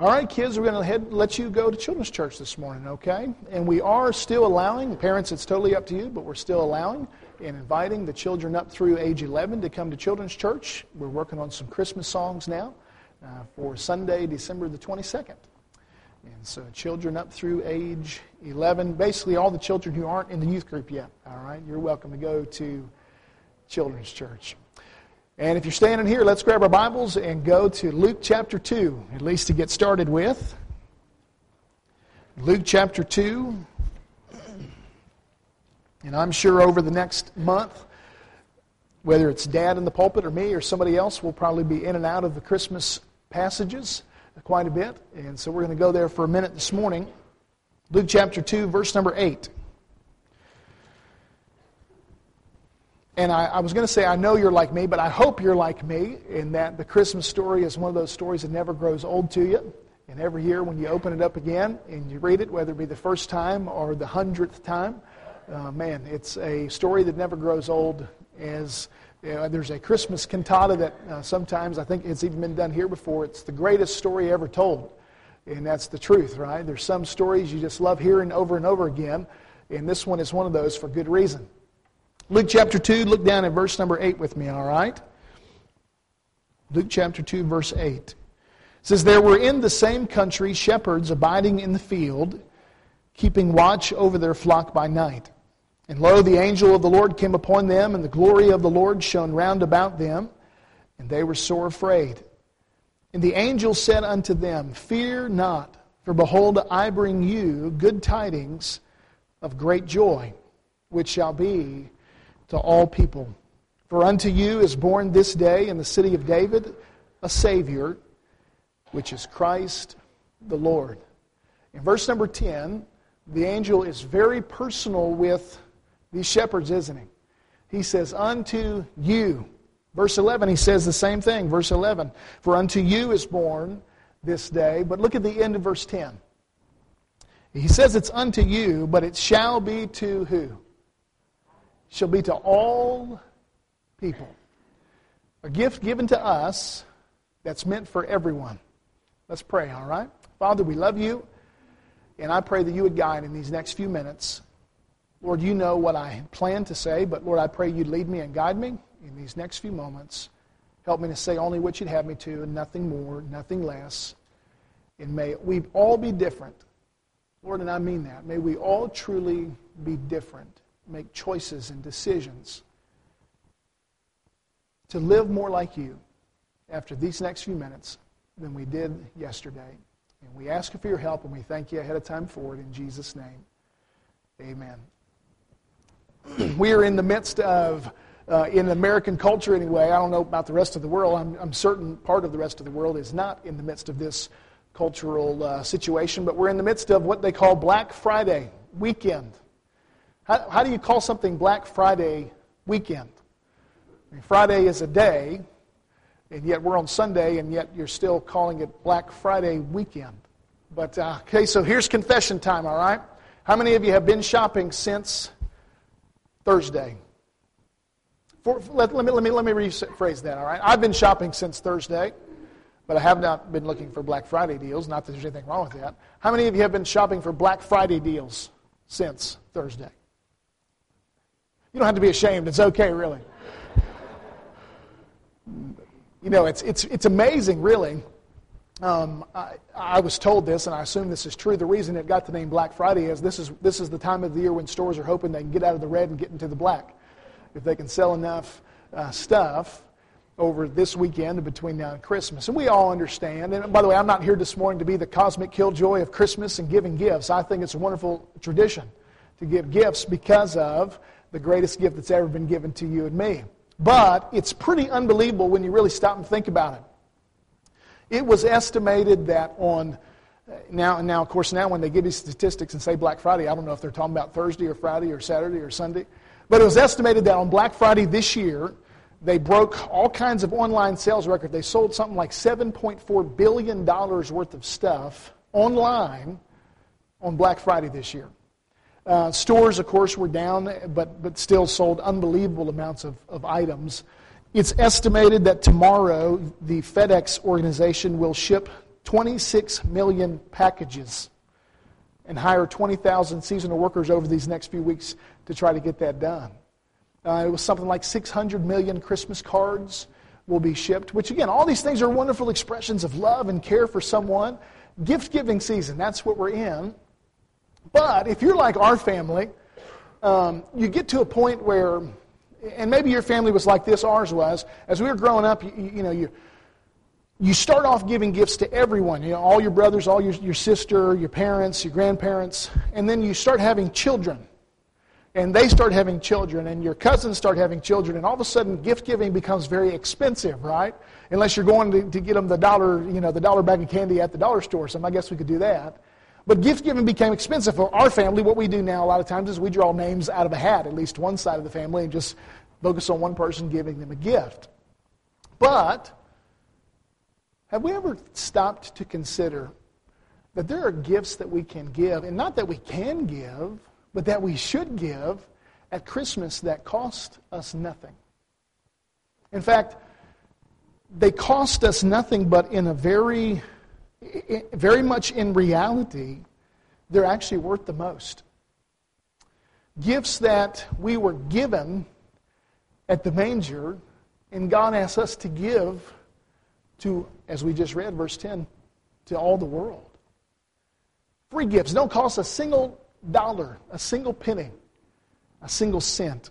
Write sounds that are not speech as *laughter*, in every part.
All right, kids, we're going to let you go to children's church this morning, okay? And we are still allowing, parents, it's totally up to you, but we're still allowing and inviting the children up through age 11 to come to children's church. We're working on some Christmas songs now uh, for Sunday, December the 22nd. And so, children up through age 11, basically all the children who aren't in the youth group yet, all right, you're welcome to go to children's church. And if you're standing here, let's grab our Bibles and go to Luke chapter 2, at least to get started with. Luke chapter 2. And I'm sure over the next month, whether it's dad in the pulpit or me or somebody else, we'll probably be in and out of the Christmas passages quite a bit. And so we're going to go there for a minute this morning. Luke chapter 2, verse number 8. And I, I was going to say, I know you're like me, but I hope you're like me in that the Christmas story is one of those stories that never grows old to you. And every year when you open it up again and you read it, whether it be the first time or the hundredth time, uh, man, it's a story that never grows old as you know, there's a Christmas cantata that uh, sometimes I think it's even been done here before. It's the greatest story ever told. And that's the truth, right? There's some stories you just love hearing over and over again. And this one is one of those for good reason. Luke chapter 2, look down at verse number 8 with me, all right? Luke chapter 2, verse 8. It says, There were in the same country shepherds abiding in the field, keeping watch over their flock by night. And lo, the angel of the Lord came upon them, and the glory of the Lord shone round about them, and they were sore afraid. And the angel said unto them, Fear not, for behold, I bring you good tidings of great joy, which shall be to all people. For unto you is born this day in the city of David a Savior, which is Christ the Lord. In verse number 10, the angel is very personal with these shepherds, isn't he? He says, Unto you. Verse 11, he says the same thing. Verse 11, For unto you is born this day. But look at the end of verse 10. He says it's unto you, but it shall be to who? Shall be to all people. A gift given to us that's meant for everyone. Let's pray, all right? Father, we love you, and I pray that you would guide in these next few minutes. Lord, you know what I plan to say, but Lord, I pray you'd lead me and guide me in these next few moments. Help me to say only what you'd have me to, and nothing more, nothing less. And may we all be different. Lord, and I mean that. May we all truly be different, make choices and decisions to live more like you after these next few minutes than we did yesterday. And we ask you for your help, and we thank you ahead of time for it in Jesus' name. Amen *clears throat* we are in the midst of, uh, in American culture anyway, I don't know about the rest of the world, I'm, I'm, certain part of the rest of the world is not in the midst of this cultural uh, situation, but we're in the midst of what they call Black Friday weekend. How, how do you call something Black Friday weekend? I mean, Friday is a day, and yet we're on Sunday, and yet you're still calling it Black Friday weekend. But, uh, okay, so here's confession time, all right? How many of you have been shopping since Thursday. For, let, let, me, let, me, let me rephrase that, all right? I've been shopping since Thursday, but I have not been looking for Black Friday deals. Not that there's anything wrong with that. How many of you have been shopping for Black Friday deals since Thursday? You don't have to be ashamed. It's okay, really. You know, it's, it's, it's amazing, really, um, I, I, was told this, and I assume this is true. The reason it got the name Black Friday is this is this is the time of the year when stores are hoping they can get out of the red and get into the black. If they can sell enough uh, stuff over this weekend between now and Christmas, and we all understand. And by the way, I'm not here this morning to be the cosmic killjoy of Christmas and giving gifts. I think it's a wonderful tradition to give gifts because of the greatest gift that's ever been given to you and me. But it's pretty unbelievable when you really stop and think about it. It was estimated that on now, now, of course, now when they give you statistics and say Black Friday, I don't know if they're talking about Thursday or Friday or Saturday or Sunday, but it was estimated that on Black Friday this year, they broke all kinds of online sales records. They sold something like $7.4 billion worth of stuff online on Black Friday this year. Uh, stores, of course, were down, but, but still sold unbelievable amounts of, of items. It's estimated that tomorrow the FedEx organization will ship 26 million packages and hire 20,000 seasonal workers over these next few weeks to try to get that done. Uh, it was something like 600 million Christmas cards will be shipped, which again, all these things are wonderful expressions of love and care for someone. Gift giving season, that's what we're in. But if you're like our family, um, you get to a point where, and maybe your family was like this, ours was, as we were growing up, you, you know, you, you start off giving gifts to everyone, you know, all your brothers, all your, your sister, your parents, your grandparents, and then you start having children and they start having children, and your cousins start having children, and all of a sudden gift giving becomes very expensive, right? Unless you're going to, to get them the dollar, you know, the dollar bag of candy at the dollar store. So I guess we could do that. But gift giving became expensive for our family. What we do now a lot of times is we draw names out of a hat, at least one side of the family, and just focus on one person giving them a gift. But have we ever stopped to consider that there are gifts that we can give, and not that we can give, but that we should give at Christmas that cost us nothing. In fact, they cost us nothing, but in a very, very much in reality, they're actually worth the most. Gifts that we were given at the manger, and God asks us to give to, as we just read, verse 10, to all the world. Free gifts don't cost a single dollar, a single penny, a single cent.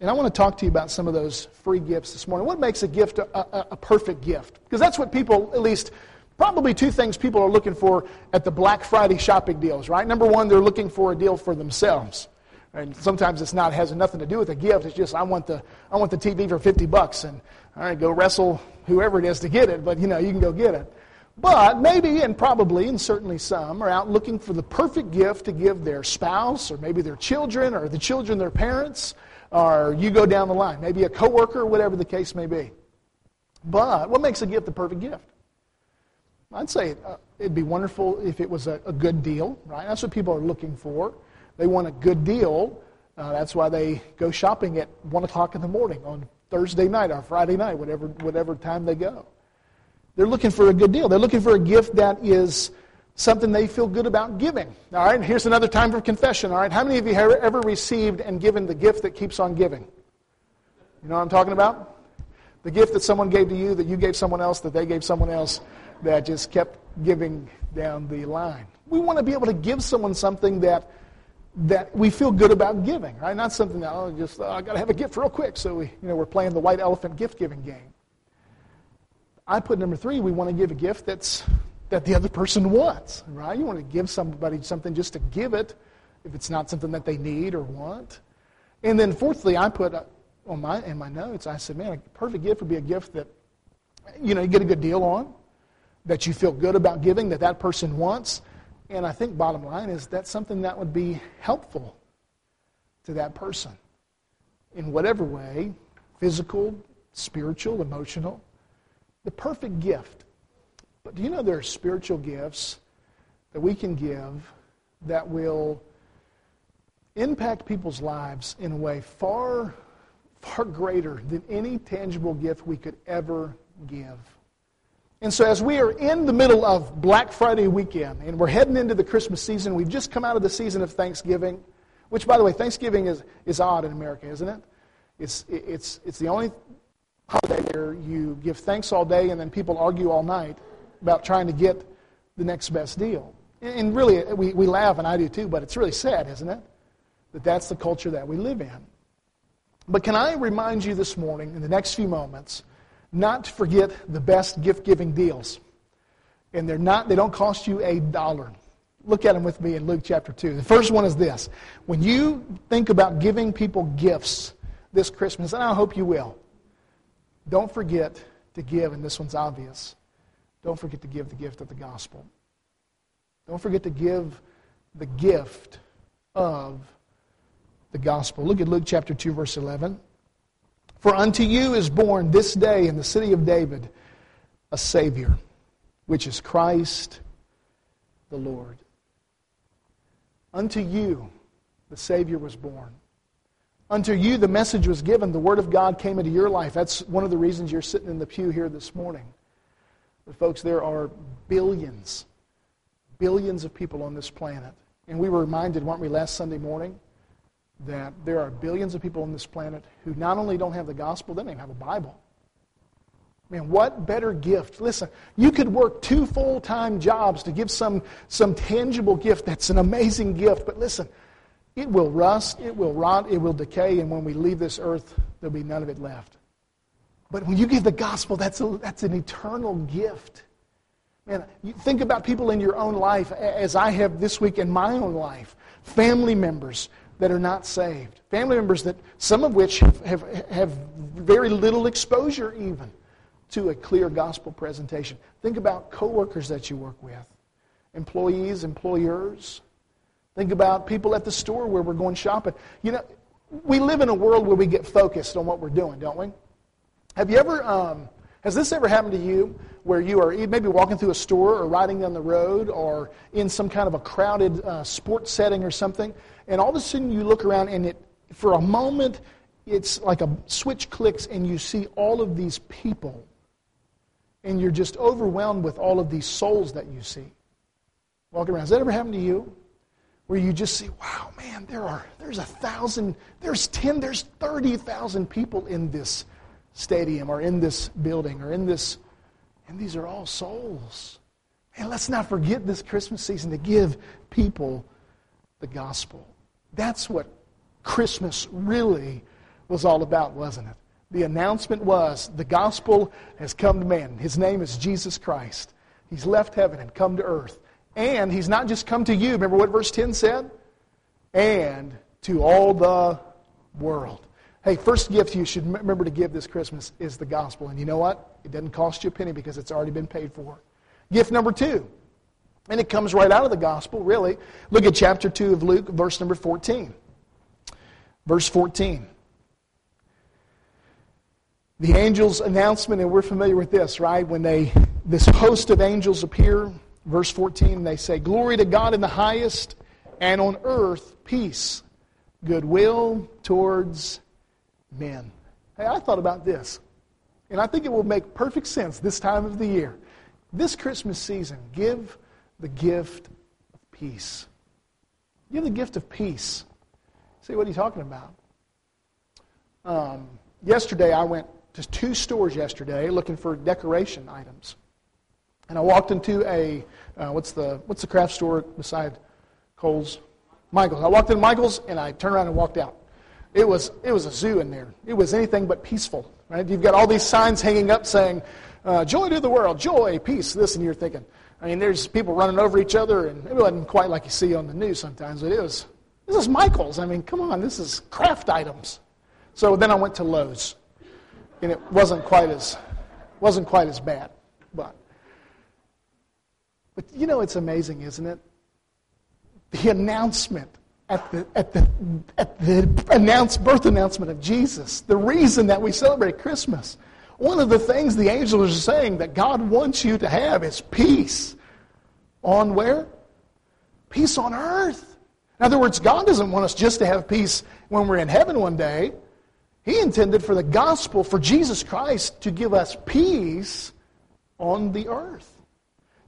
And I want to talk to you about some of those free gifts this morning. What makes a gift a, a, a, perfect gift? Because that's what people, at least, probably two things people are looking for at the Black Friday shopping deals, right? Number one, they're looking for a deal for themselves. And sometimes it's not, has nothing to do with a gift. It's just, I want the, I want the TV for 50 bucks. And, all right, go wrestle whoever it is to get it, but, you know, you can go get it. But maybe and probably, and certainly some, are out looking for the perfect gift to give their spouse or maybe their children or the children their parents, or you go down the line, maybe a coworker, whatever the case may be. But what makes a gift the perfect gift? I'd say uh, it'd be wonderful if it was a, a, good deal, right? That's what people are looking for. They want a good deal. Uh, that's why they go shopping at 1 o'clock in the morning on Thursday night or Friday night, whatever, whatever time they go. They're looking for a good deal. They're looking for a gift that is something they feel good about giving. All right, here's another time for confession. All right, how many of you have ever received and given the gift that keeps on giving? You know what I'm talking about? The gift that someone gave to you, that you gave someone else, that they gave someone else, that just kept giving down the line. We want to be able to give someone something that that we feel good about giving, right? Not something that oh, just oh, I got to have a gift real quick, so we, you know, we're playing the white elephant gift giving game. I put number three, we want to give a gift that's that the other person wants, right? You want to give somebody something just to give it if it's not something that they need or want. And then fourthly, I put on my in my notes, I said, man, a perfect gift would be a gift that you know you get a good deal on, that you feel good about giving, that that person wants. And I think bottom line is that's something that would be helpful to that person in whatever way, physical, spiritual, emotional the perfect gift. But do you know there are spiritual gifts that we can give that will impact people's lives in a way far, far greater than any tangible gift we could ever give? And so, as we are in the middle of Black Friday weekend and we're heading into the Christmas season, we've just come out of the season of Thanksgiving, which, by the way, Thanksgiving is, is odd in America, isn't it? It's, it's, it's the only holiday where you give thanks all day and then people argue all night about trying to get the next best deal. And really, we, we laugh, and I do too, but it's really sad, isn't it? That that's the culture that we live in. But can I remind you this morning, in the next few moments, not to forget the best gift giving deals? And they're not, they don't cost you a dollar. Look at them with me in Luke chapter 2. The first one is this. When you think about giving people gifts this Christmas, and I hope you will, don't forget to give, and this one's obvious. Don't forget to give the gift of the gospel. Don't forget to give the gift of the gospel. Look at Luke chapter 2, verse 11. For unto you is born this day in the city of David a Savior, which is Christ the Lord. Unto you the Savior was born. Unto you the message was given, the Word of God came into your life. That's one of the reasons you're sitting in the pew here this morning. But, folks, there are billions, billions of people on this planet. And we were reminded, weren't we, last Sunday morning, that there are billions of people on this planet who not only don't have the gospel, they don't even have a Bible. Man, what better gift? Listen, you could work two full time jobs to give some, some tangible gift that's an amazing gift, but listen, it will rust, it will rot, it will decay, and when we leave this earth, there'll be none of it left. But when you give the gospel, that's, a, that's an eternal gift. Man, you think about people in your own life, as I have this week in my own life, family members that are not saved, family members that some of which have, have, have very little exposure even to a clear gospel presentation. Think about coworkers that you work with, employees, employers. Think about people at the store where we're going shopping. You know, we live in a world where we get focused on what we're doing, don't we? Have you ever, um, has this ever happened to you where you are maybe walking through a store or riding down the road or in some kind of a crowded uh, sports setting or something, and all of a sudden you look around and it, for a moment, it's like a switch clicks and you see all of these people and you're just overwhelmed with all of these souls that you see walking around. Has that ever happened to you? where you just see, wow, man, there are there's a thousand, there's ten, there's thirty thousand people in this stadium or in this building or in this, and these are all souls. And let's not forget this Christmas season to give people the gospel. That's what Christmas really was all about, wasn't it? The announcement was the gospel has come to man. His name is Jesus Christ. He's left heaven and come to earth and he's not just come to you. Remember what verse 10 said? And to all the world. Hey, first gift you should remember to give this Christmas is the gospel. And you know what? It doesn't cost you a penny because it's already been paid for. Gift number two. And it comes right out of the gospel, really. Look at chapter 2 of Luke, verse number 14. Verse 14. The angel's announcement, and we're familiar with this, right? When they this host of angels appear verse 14, they say, Glory to God in the highest, and on earth peace, goodwill towards men. Hey, I thought about this, and I think it will make perfect sense this time of the year. This Christmas season, give the gift of peace. Give the gift of peace. See, what are you talking about? Um, yesterday, I went to two stores yesterday looking for decoration items. And I walked into a, uh, what's, the, what's the craft store beside Kohl's? Michael's. I walked in Michael's and I turned around and walked out. It was, it was a zoo in there. It was anything but peaceful. Right? You've got all these signs hanging up saying, uh, joy to the world, joy, peace, this, and you're thinking, I mean, there's people running over each other, and it wasn't quite like you see on the news sometimes, but it was, this is Michael's. I mean, come on, this is craft items. So then I went to Lowe's, and it wasn't quite as, wasn't quite as bad. But but you know, it's amazing, isn't it? The announcement at the, at the, at the announced, birth announcement of Jesus, the reason that we celebrate Christmas. One of the things the angels are saying that God wants you to have is peace. On where? Peace on earth. In other words, God doesn't want us just to have peace when we're in heaven one day. He intended for the gospel, for Jesus Christ, to give us peace on the earth.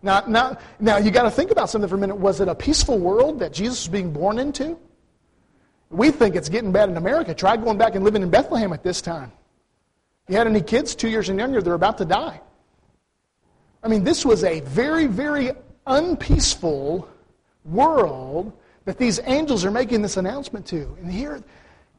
Now, now, now you got to think about something for a minute. Was it a peaceful world that Jesus was being born into? We think it's getting bad in America. Try going back and living in Bethlehem at this time. You had any kids two years and younger, they're about to die. I mean, this was a very, very unpeaceful world that these angels are making this announcement to. And here,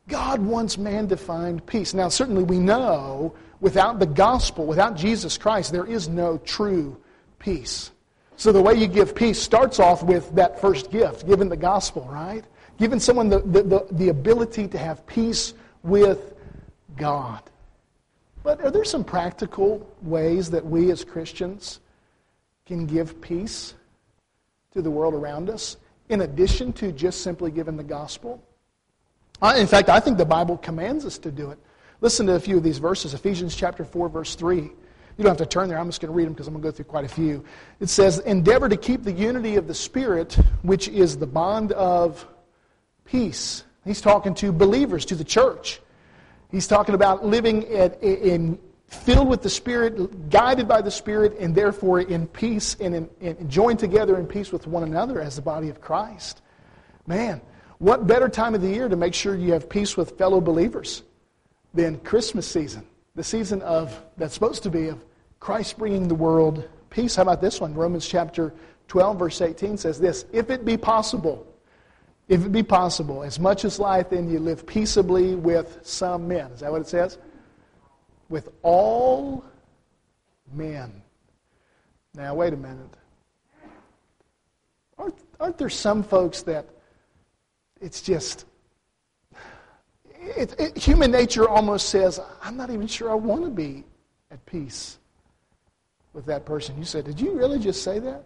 God wants man to find peace. Now, certainly we know without the gospel, without Jesus Christ, there is no true peace. So the way you give peace starts off with that first gift, giving the gospel, right? Giving someone the, the, the, the ability to have peace with God. But are there some practical ways that we as Christians can give peace to the world around us in addition to just simply giving the gospel? in fact, I think the Bible commands us to do it. Listen to a few of these verses. Ephesians chapter 4, verse 3. You don't have to turn there. I'm just going to read them because I'm going to go through quite a few. It says, Endeavor to keep the unity of the Spirit, which is the bond of peace. He's talking to believers, to the church. He's talking about living at, in filled with the Spirit, guided by the Spirit, and therefore in peace and, in, and joined together in peace with one another as the body of Christ. Man, what better time of the year to make sure you have peace with fellow believers than Christmas season, the season of that's supposed to be of Christ bringing the world peace. How about this one? Romans chapter 12, verse 18 says this If it be possible, if it be possible, as much as life in you, live peaceably with some men. Is that what it says? With all men. Now, wait a minute. Aren't, aren't there some folks that it's just, it, it, human nature almost says, I'm not even sure I want to be at peace with that person. You said, Did you really just say that?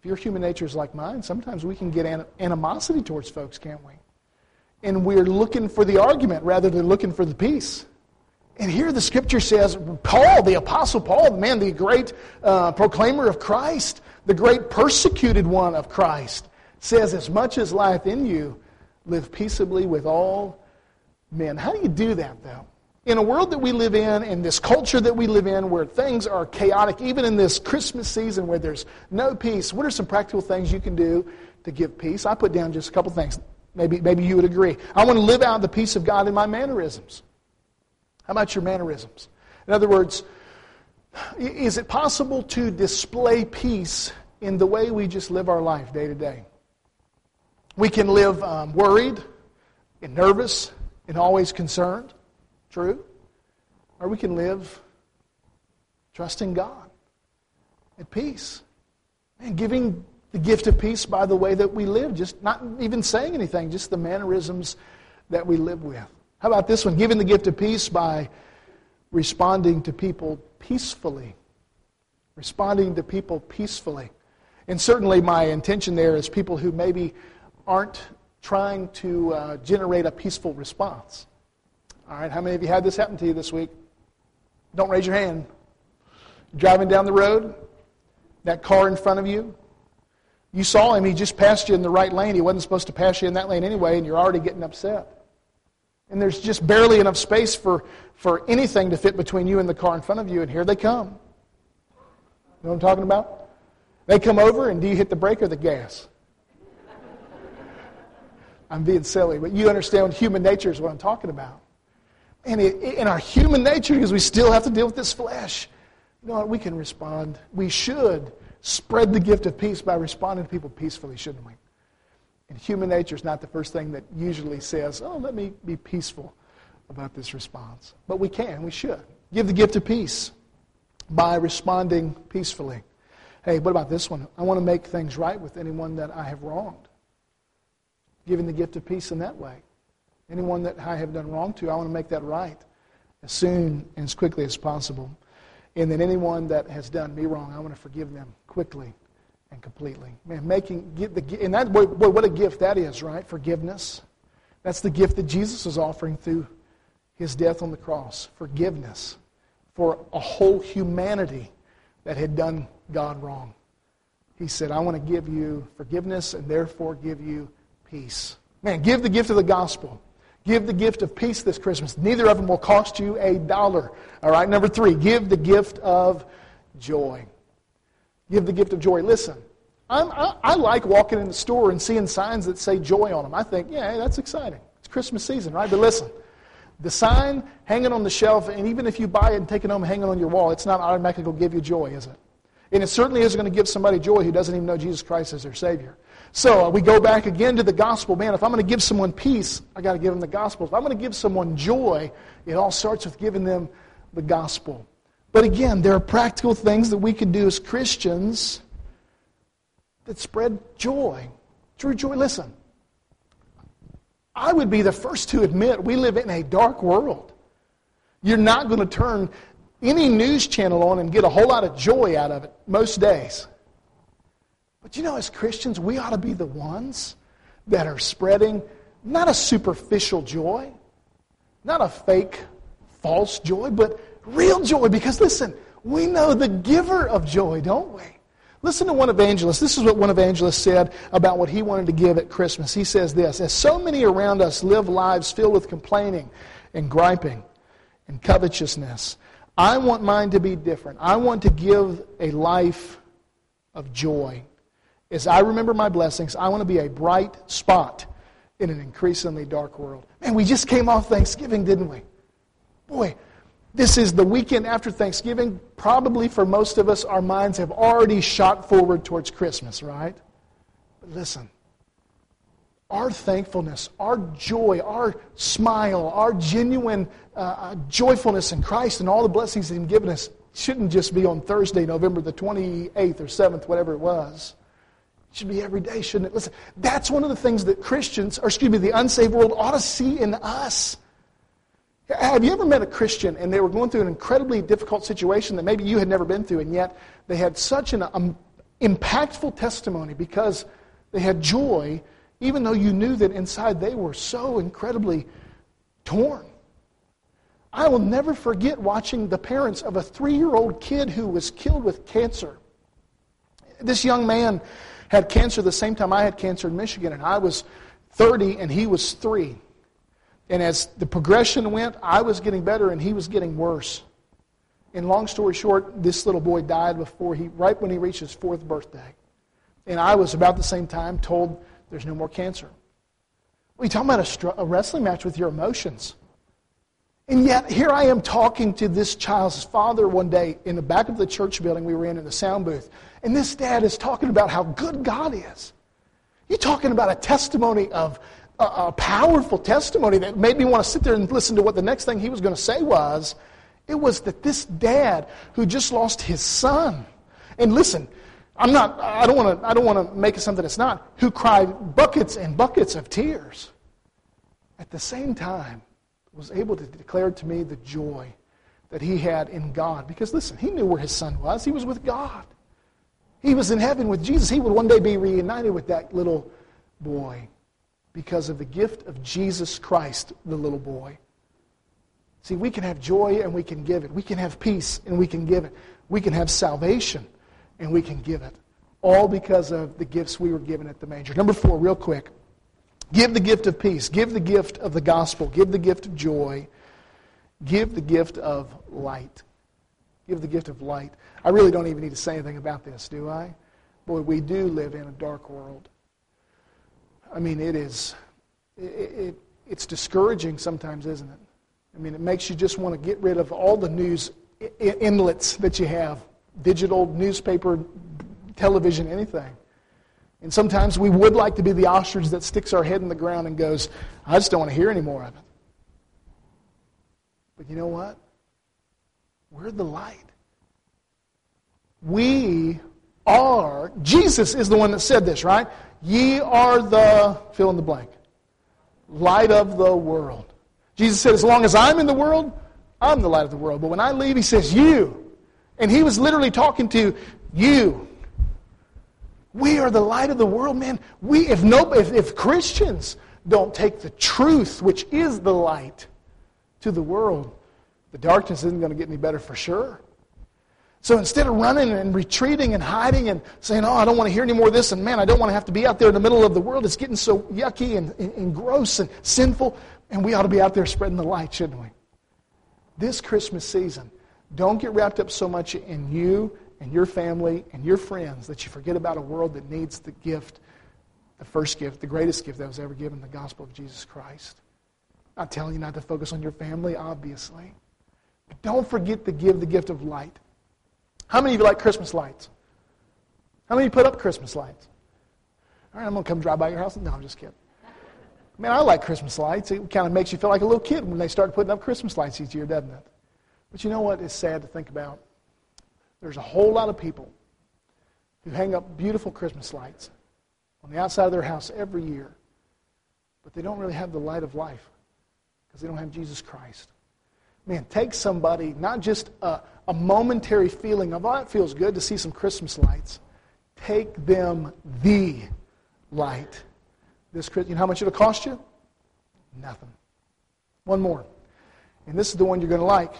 If your human nature is like mine, sometimes we can get animosity towards folks, can't we? And we're looking for the argument rather than looking for the peace. And here the scripture says, Paul, the apostle Paul, the man, the great uh, proclaimer of Christ, the great persecuted one of Christ, says, As much as life in you, live peaceably with all men. How do you do that, though? In a world that we live in, in this culture that we live in, where things are chaotic, even in this Christmas season where there's no peace, what are some practical things you can do to give peace? I put down just a couple things. Maybe, maybe you would agree. I want to live out the peace of God in my mannerisms. How about your mannerisms? In other words, is it possible to display peace in the way we just live our life day to day? We can live um, worried and nervous and always concerned. True? Or we can live trusting God at peace and giving the gift of peace by the way that we live, just not even saying anything, just the mannerisms that we live with. How about this one? Giving the gift of peace by responding to people peacefully. Responding to people peacefully. And certainly, my intention there is people who maybe aren't trying to uh, generate a peaceful response. All right, how many of you had this happen to you this week? Don't raise your hand. Driving down the road, that car in front of you, you saw him, he just passed you in the right lane. He wasn't supposed to pass you in that lane anyway, and you're already getting upset. And there's just barely enough space for, for anything to fit between you and the car in front of you, and here they come. You know what I'm talking about? They come over, and do you hit the brake or the gas? I'm being silly, but you understand human nature is what I'm talking about. And in our human nature, because we still have to deal with this flesh, you know what? We can respond. We should spread the gift of peace by responding to people peacefully, shouldn't we? And human nature is not the first thing that usually says, oh, let me be peaceful about this response. But we can, we should. Give the gift of peace by responding peacefully. Hey, what about this one? I want to make things right with anyone that I have wronged. Giving the gift of peace in that way. Anyone that I have done wrong to, I want to make that right as soon and as quickly as possible. And then anyone that has done me wrong, I want to forgive them quickly and completely. Man, making get the and that boy, boy, what a gift that is, right? Forgiveness. That's the gift that Jesus is offering through his death on the cross. Forgiveness for a whole humanity that had done God wrong. He said, I want to give you forgiveness and therefore give you peace. Man, give the gift of the gospel. Give the gift of peace this Christmas. Neither of them will cost you a dollar. All right, number three, give the gift of joy. Give the gift of joy. Listen, I, I like walking in the store and seeing signs that say joy on them. I think, yeah, that's exciting. It's Christmas season, right? But listen, the sign hanging on the shelf, and even if you buy it and take it home and hang it on your wall, it's not automatically going to give you joy, is it? And it certainly isn't going to give somebody joy who doesn't even know Jesus Christ as their Savior. So uh, we go back again to the gospel. Man, if I'm going to give someone peace, i got to give them the gospel. If I'm going to give someone joy, it all starts with giving them the gospel. But again, there are practical things that we can do as Christians that spread joy. True joy. Listen, I would be the first to admit we live in a dark world. You're not going to turn any news channel on and get a whole lot of joy out of it most days. But you know, as Christians, we ought to be the ones that are spreading not a superficial joy, not a fake, false joy, but real joy. Because listen, we know the giver of joy, don't we? Listen to one evangelist. This is what one evangelist said about what he wanted to give at Christmas. He says this As so many around us live lives filled with complaining and griping and covetousness. I want mine to be different. I want to give a life of joy. As I remember my blessings, I want to be a bright spot in an increasingly dark world. Man, we just came off Thanksgiving, didn't we? Boy, this is the weekend after Thanksgiving. Probably for most of us, our minds have already shot forward towards Christmas, right? But listen, our thankfulness, our joy, our smile, our genuine uh, uh joyfulness in Christ and all the blessings He's given us shouldn't just be on Thursday, November the 28th or 7th, whatever it was. It should be every day, shouldn't it? Listen, that's one of the things that Christians, or excuse me, the unsaved world ought to see in us. Have you ever met a Christian and they were going through an incredibly difficult situation that maybe you had never been through, and yet they had such an um, impactful testimony because they had joy, even though you knew that inside they were so incredibly torn? I will never forget watching the parents of a three year old kid who was killed with cancer. This young man had cancer the same time I had cancer in Michigan, and I was 30 and he was three. And as the progression went, I was getting better and he was getting worse. And long story short, this little boy died before he, right when he reached his fourth birthday. And I was about the same time told there's no more cancer. Well, you talking about a, a wrestling match with your emotions. And yet, here I am talking to this child's father one day in the back of the church building we were in in the sound booth. And this dad is talking about how good God is. You're talking about a testimony of a, a powerful testimony that made me want to sit there and listen to what the next thing he was going to say was. It was that this dad who just lost his son, and listen, I'm not, I don't want to, I don't want to make it something it's not, who cried buckets and buckets of tears. At the same time, was able to declare to me the joy that he had in God. Because listen, he knew where his son was. He was with God. He was in heaven with Jesus. He would one day be reunited with that little boy because of the gift of Jesus Christ, the little boy. See, we can have joy and we can give it. We can have peace and we can give it. We can have salvation and we can give it. All because of the gifts we were given at the manger. Number four, real quick. Give the gift of peace. Give the gift of the gospel. Give the gift of joy. Give the gift of light. Give the gift of light. I really don't even need to say anything about this, do I? Boy, we do live in a dark world. I mean, it is, it, it, it's discouraging sometimes, isn't it? I mean, it makes you just want to get rid of all the news inlets that you have digital, newspaper, television, anything. And sometimes we would like to be the ostrich that sticks our head in the ground and goes, I just don't want to hear any more of it. But you know what? We're the light. We are, Jesus is the one that said this, right? Ye are the, fill in the blank, light of the world. Jesus said, as long as I'm in the world, I'm the light of the world. But when I leave, he says, you. And he was literally talking to you. We are the light of the world, man. We, if, no, if, if Christians don't take the truth, which is the light, to the world, the darkness isn't going to get any better for sure. So instead of running and retreating and hiding and saying, oh, I don't want to hear any more of this, and man, I don't want to have to be out there in the middle of the world, it's getting so yucky and, and, and gross and sinful, and we ought to be out there spreading the light, shouldn't we? This Christmas season, don't get wrapped up so much in you and your family and your friends that you forget about a world that needs the gift, the first gift, the greatest gift that was ever given, the gospel of Jesus Christ. I'm telling you not to focus on your family, obviously. But don't forget to give the gift of light. How many of you like Christmas lights? How many of you put up Christmas lights? All right, I'm going to come drive by your house. No, I'm just kidding. Man, I like Christmas lights. It kind of makes you feel like a little kid when they start putting up Christmas lights each year, doesn't it? But you know what is sad to think about? There's a whole lot of people who hang up beautiful Christmas lights on the outside of their house every year, but they don't really have the light of life because they don't have Jesus Christ. Man, take somebody, not just a, a momentary feeling of, oh, it feels good to see some Christmas lights. Take them the light. This, you know how much it'll cost you? Nothing. One more. And this is the one you're going to like.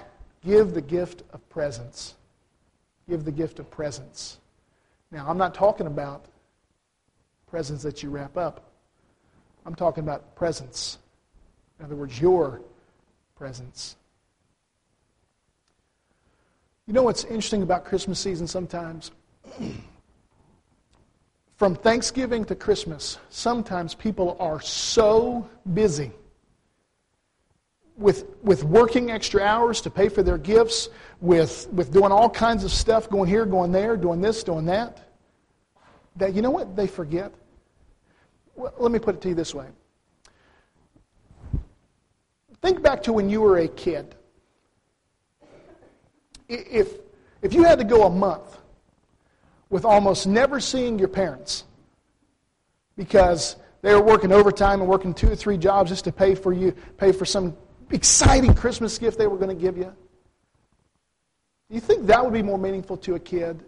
Give the gift of presence. Give the gift of presence. Now, I'm not talking about presents that you wrap up. I'm talking about presence. In other words, your presence. You know what's interesting about Christmas season sometimes? *clears throat* From Thanksgiving to Christmas, sometimes people are so busy with, with working extra hours to pay for their gifts, with, with doing all kinds of stuff, going here, going there, doing this, doing that, that you know what they forget? Well, let me put it to you this way. Think back to when you were a kid. If, if you had to go a month with almost never seeing your parents because they were working overtime and working two or three jobs just to pay for you, pay for some exciting Christmas gift they were going to give you. Do you think that would be more meaningful to a kid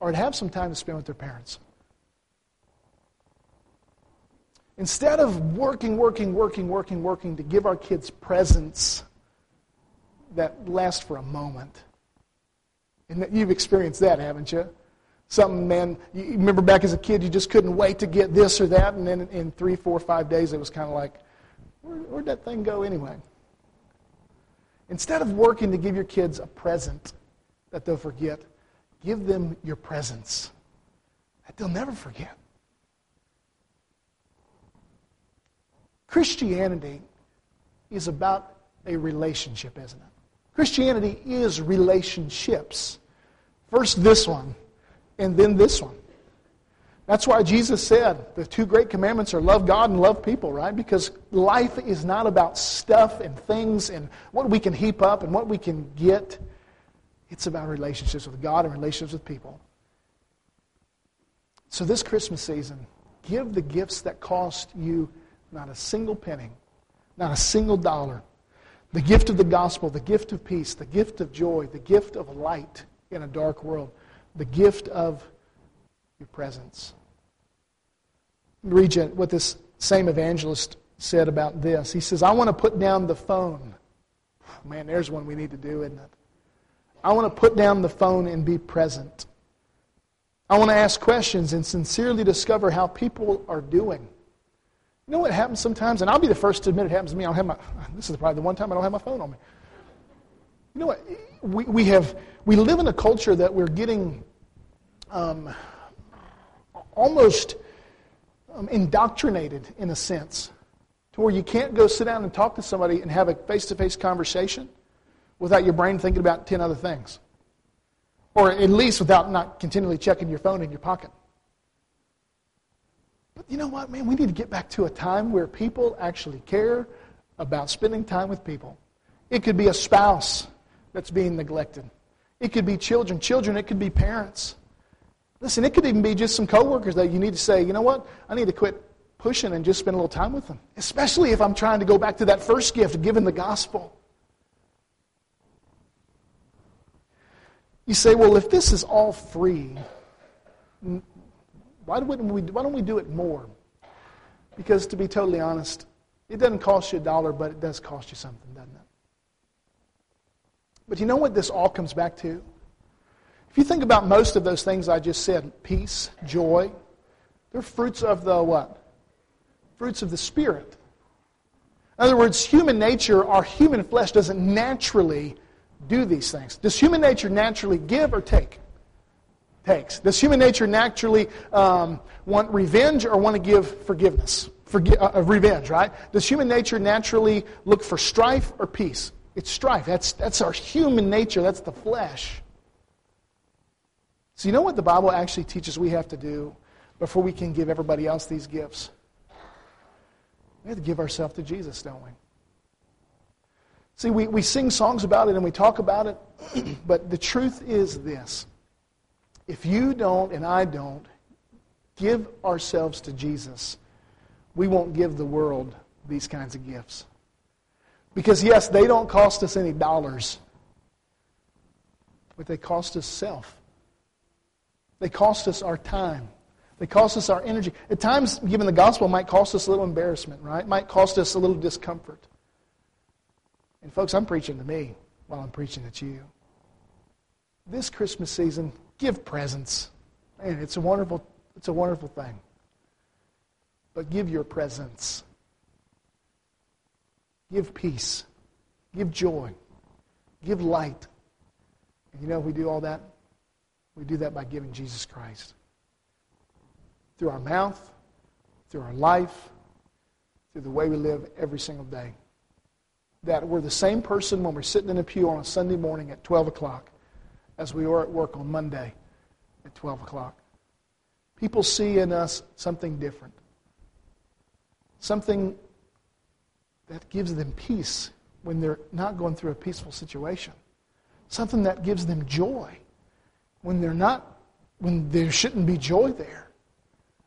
or to have some time to spend with their parents? Instead of working, working, working, working, working to give our kids presents that last for a moment. And you've experienced that, haven't you? Something, man, you remember back as a kid, you just couldn't wait to get this or that, and then in three, four, five days, it was kind of like, where, where'd that thing go anyway? Instead of working to give your kids a present that they'll forget, give them your presence that they'll never forget. Christianity is about a relationship, isn't it? Christianity is relationships. First this one, and then this one. That's why Jesus said the two great commandments are love God and love people, right? Because life is not about stuff and things and what we can heap up and what we can get. It's about relationships with God and relationships with people. So this Christmas season, give the gifts that cost you not a single penny, not a single dollar. The gift of the gospel, the gift of peace, the gift of joy, the gift of light in a dark world, the gift of your presence. You what this same evangelist said about this. He says, I want to put down the phone. Man, there's one we need to do, isn't it? I want to put down the phone and be present. I want to ask questions and sincerely discover how people are doing. You know what happens sometimes? And I'll be the first to admit it happens to me. I don't have my, this is probably the one time I don't have my phone on me. You know what? We, we, have, we live in a culture that we're getting um, almost um, indoctrinated in a sense to where you can't go sit down and talk to somebody and have a face to face conversation without your brain thinking about 10 other things. Or at least without not continually checking your phone in your pocket. But you know what, man? We need to get back to a time where people actually care about spending time with people. It could be a spouse that's being neglected. It could be children. Children, it could be parents. Listen, it could even be just some coworkers that you need to say, you know what? I need to quit pushing and just spend a little time with them. Especially if I'm trying to go back to that first gift giving the gospel. You say, well, if this is all free, why, wouldn't we, why don't we do it more? Because to be totally honest, it doesn't cost you a dollar, but it does cost you something, doesn't it? But you know what this all comes back to? If you think about most of those things I just said, peace, joy, they're fruits of the what? Fruits of the Spirit. In other words, human nature, our human flesh doesn't naturally do these things. Does human nature naturally give or take? takes. Does human nature naturally um, want revenge or want to give forgiveness? Forgi- uh, uh, revenge, right? Does human nature naturally look for strife or peace? It's strife. That's, that's our human nature. That's the flesh. So, you know what the Bible actually teaches we have to do before we can give everybody else these gifts? We have to give ourselves to Jesus, don't we? See, we, we sing songs about it and we talk about it, *clears throat* but the truth is this if you don't and I don't give ourselves to Jesus, we won't give the world these kinds of gifts. Because, yes, they don't cost us any dollars, but they cost us self. They cost us our time. They cost us our energy. At times, giving the gospel might cost us a little embarrassment, right? It might cost us a little discomfort. And, folks, I'm preaching to me while I'm preaching at you. This Christmas season, give presents. Man, it's a wonderful, it's a wonderful thing. But give your presence. Give peace. Give joy. Give light. And you know, we do all that. We do that by giving Jesus Christ through our mouth, through our life, through the way we live every single day. That we're the same person when we're sitting in a pew on a Sunday morning at 12 o'clock as we are at work on Monday at 12 o'clock. People see in us something different, something that gives them peace when they're not going through a peaceful situation, something that gives them joy when they're not, when there shouldn't be joy there.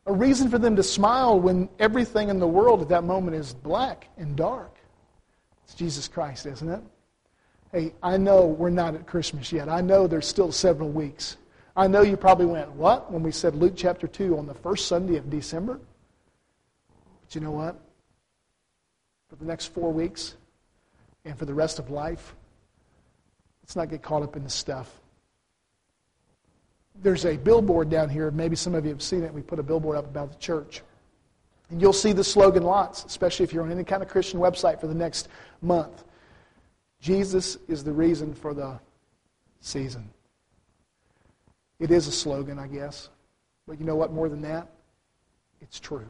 A reason for them to smile when everything in the world at that moment is black and dark. It's Jesus Christ, isn't it? Hey, I know we're not at Christmas yet. I know there's still several weeks. I know you probably went, What? when we said Luke chapter 2 on the first Sunday of December. But you know what? For the next four weeks and for the rest of life, let's not get caught up in the stuff there's a billboard down here. Maybe some of you have seen it. We put a billboard up about the church. And you'll see the slogan lots, especially if you're on any kind of Christian website for the next month. Jesus is the reason for the season. It is a slogan, I guess. But you know what? More than that, it's true.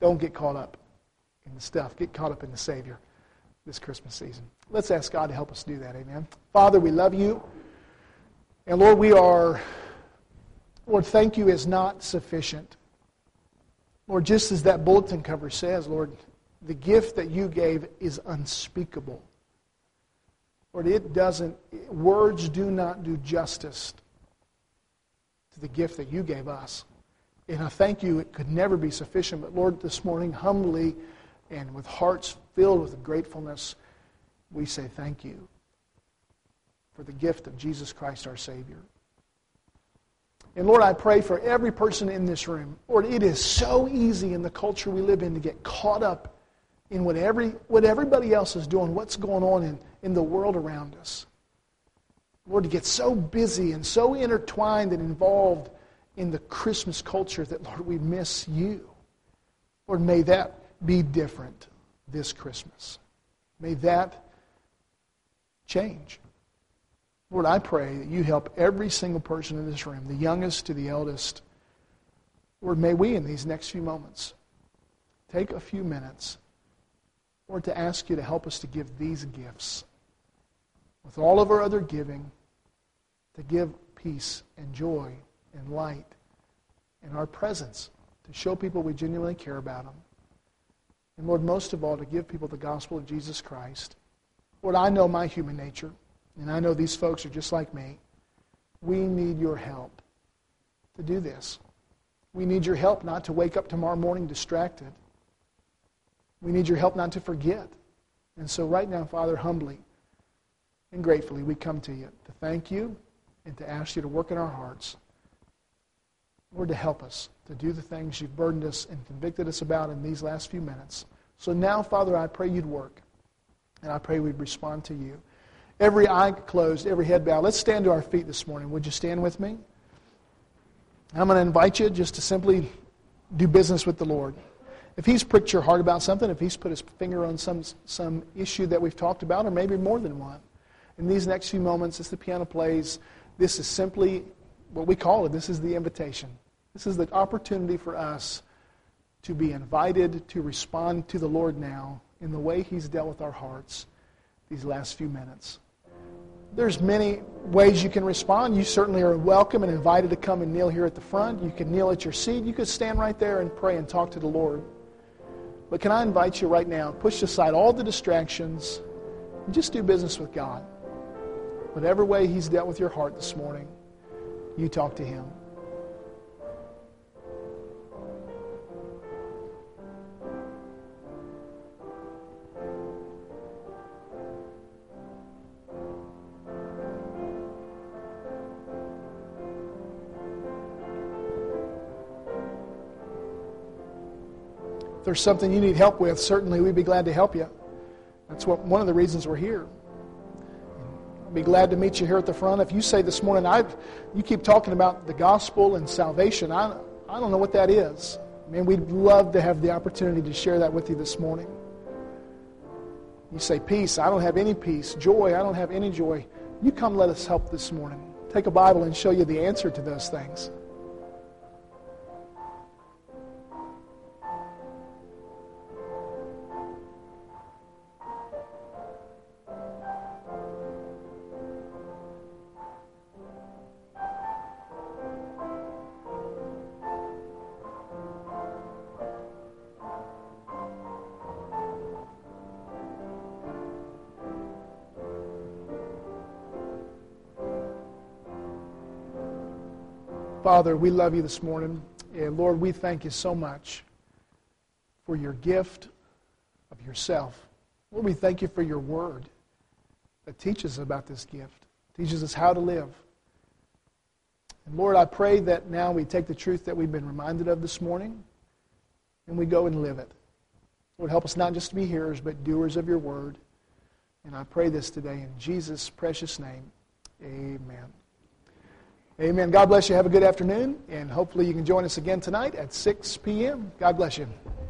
Don't get caught up in the stuff. Get caught up in the Savior this Christmas season. Let's ask God to help us do that. Amen. Father, we love you. And Lord, we are, Lord, thank you is not sufficient. Lord, just as that bulletin cover says, Lord, the gift that you gave is unspeakable. Lord, it doesn't, words do not do justice to the gift that you gave us. And I thank you, it could never be sufficient. But Lord, this morning, humbly and with hearts filled with gratefulness, we say thank you for the gift of Jesus Christ our Savior. And Lord, I pray for every person in this room. Lord, it is so easy in the culture we live in to get caught up in what, every, what everybody else is doing, what's going on in, in the world around us. Lord, to get so busy and so intertwined and involved in the Christmas culture that, Lord, we miss you. Lord, may that be different this Christmas. May that change. Lord, I pray that you help every single person in this room, the youngest to the eldest. Lord, may we in these next few moments take a few minutes, Lord, to ask you to help us to give these gifts. With all of our other giving, to give peace and joy and light and our presence, to show people we genuinely care about them. And Lord, most of all, to give people the gospel of Jesus Christ. Lord, I know my human nature. And I know these folks are just like me. We need your help to do this. We need your help not to wake up tomorrow morning distracted. We need your help not to forget. And so, right now, Father, humbly and gratefully, we come to you to thank you and to ask you to work in our hearts. Lord, to help us to do the things you've burdened us and convicted us about in these last few minutes. So now, Father, I pray you'd work. And I pray we'd respond to you every eye closed, every head bowed. Let's stand to our feet this morning. Would you stand with me? I'm going to invite you just to simply do business with the Lord. If He's pricked your heart about something, if He's put His finger on some, some issue that we've talked about, or maybe more than one, in these next few moments, as the piano plays, this is simply what we call it. This is the invitation. This is the opportunity for us to be invited to respond to the Lord now in the way He's dealt with our hearts these last few minutes. There's many ways you can respond. You certainly are welcome and invited to come and kneel here at the front. You can kneel at your seat. You could stand right there and pray and talk to the Lord. But can I invite you right now, push aside all the distractions and just do business with God. Whatever way He's dealt with your heart this morning, you talk to Him. There's something you need help with, certainly we'd be glad to help you. That's what one of the reasons we're here. Be glad to meet you here at the front. If you say this morning, I, you keep talking about the gospel and salvation, I, I don't know what that is. I mean, we'd love to have the opportunity to share that with you this morning. You say peace, I don't have any peace. Joy, I don't have any joy. You come let us help this morning. Take a Bible and show you the answer to those things. Father, we love you this morning. And Lord, we thank you so much for your gift of yourself. Lord, we thank you for your word that teaches us about this gift, teaches us how to live. And Lord, I pray that now we take the truth that we've been reminded of this morning and we go and live it. Lord, help us not just to be hearers, but doers of your word. And I pray this today in Jesus' precious name. Amen. Amen. God bless you. Have a good afternoon, and hopefully you can join us again tonight at 6 p.m. God bless you.